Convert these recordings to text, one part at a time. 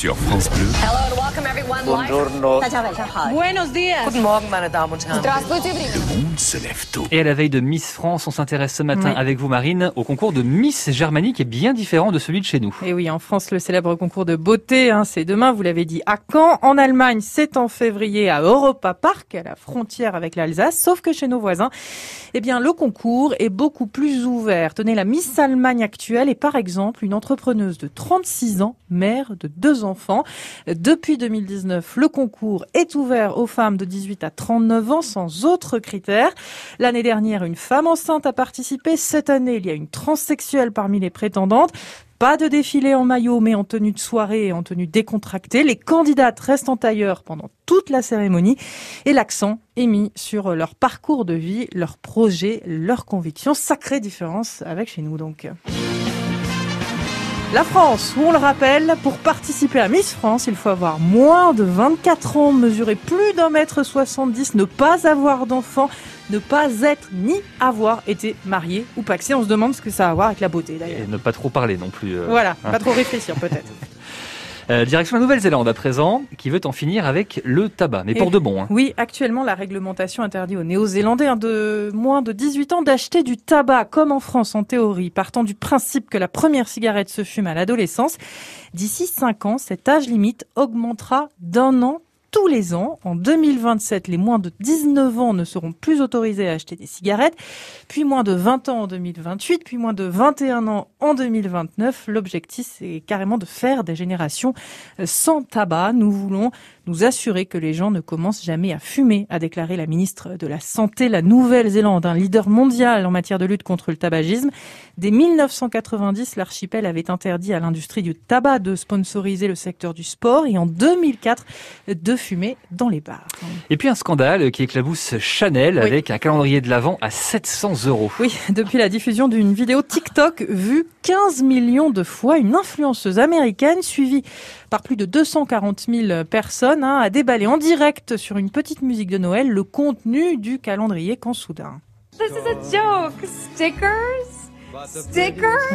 sur France Bleu. Hello and welcome everyone. Buongiorno. Buenos dias. Guten Morgen, meine Damen und Herren. Le monde se lève tôt. Et à la veille de Miss France, on s'intéresse ce matin Oui. avec vous Marine au concours de Miss Germanie qui est bien différent de celui de chez nous. Et oui, en France, le célèbre concours de beauté, hein, c'est demain, vous l'avez dit, à Caen. En Allemagne, c'est en février à Europa Park, à la frontière avec l'Alsace. Sauf que chez nos voisins, eh bien, le concours est beaucoup plus ouvert. Tenez, la Miss Allemagne actuelle est par exemple une entrepreneuse de 36 ans, mère de deux enfants. Depuis 2019, le concours est ouvert aux femmes de 18 à 39 ans sans autres critères. L'année dernière, une femme enceinte a participé. Cette année, il y a une transsexuelle parmi les prétendantes. Pas de défilé en maillot, mais en tenue de soirée et en tenue décontractée. Les candidates restent en tailleur pendant toute la cérémonie et l'accent est mis sur leur parcours de vie, leurs projets, leurs convictions. Sacrée différence avec chez nous donc. La France, où on le rappelle, pour participer à Miss France, il faut avoir moins de 24 ans, mesurer plus d'un mètre 70, ne pas avoir d'enfants, ne pas être ni avoir été marié ou paxé. On se demande ce que ça a à voir avec la beauté d'ailleurs. Et ne pas trop parler non plus. euh. Voilà, hein. pas trop réfléchir peut-être. Euh, direction la Nouvelle-Zélande à présent, qui veut en finir avec le tabac, mais pour de bon. hein. Oui, actuellement, la réglementation interdit aux Néo-Zélandais hein, de moins de 18 ans d'acheter du tabac, comme en France en théorie, partant du principe que la première cigarette se fume à l'adolescence. D'ici 5 ans, cet âge limite augmentera d'un an tous les ans. En 2027, les moins de 19 ans ne seront plus autorisés à acheter des cigarettes, puis moins de 20 ans en 2028, puis moins de 21 ans en 2029. L'objectif, c'est carrément de faire des générations euh, sans tabac. Nous voulons nous assurer que les gens ne commencent jamais à fumer, a déclaré la ministre de la Santé. La Nouvelle-Zélande, un leader mondial en matière de lutte contre le tabagisme. Dès 1990, l'archipel avait interdit à l'industrie du tabac de sponsoriser le secteur du sport et en 2004 de fumer dans les bars. Et puis un scandale qui éclabousse Chanel Oui. avec un calendrier de l'Avent à 700 euros. Oui, depuis la diffusion d'une vidéo TikTok vue 15 millions de fois, une influenceuse américaine suivie par plus de 240 000 personnes hein, a déballé en direct sur une petite musique de Noël le contenu du calendrier quand soudain. This is a joke. Stickers?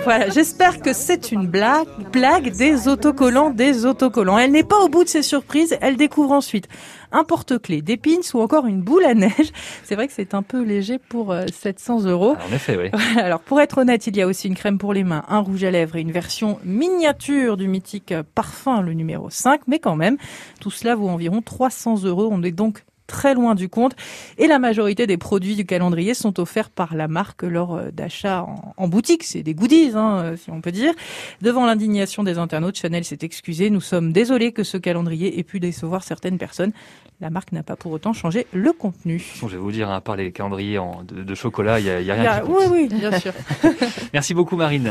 Voilà, j'espère que c'est une blague, blague des autocollants, des autocollants. Elle n'est pas au bout de ses surprises, elle découvre ensuite un porte-clés, des pins ou encore une boule à neige. C'est vrai que c'est un peu léger pour euh, 700 euros. Ah, en effet, oui. Alors pour être honnête, il y a aussi une crème pour les mains, un rouge à lèvres et une version miniature du mythique parfum, le numéro 5, mais quand même, tout cela vaut environ 300 euros. On est donc très loin du compte. Et la majorité des produits du calendrier sont offerts par la marque lors euh, d'achats en, en boutique. C'est des goodies, hein, euh, si on peut dire. Devant l'indignation des internautes, Chanel s'est excusé. Nous sommes désolés que ce calendrier ait pu décevoir certaines personnes. La marque n'a pas pour autant changé le contenu. Je vais vous dire, hein, à part les calendriers en- de, de chocolat, il n'y a, y a rien y a- qui oui, oui, bien sûr. Merci beaucoup Marine.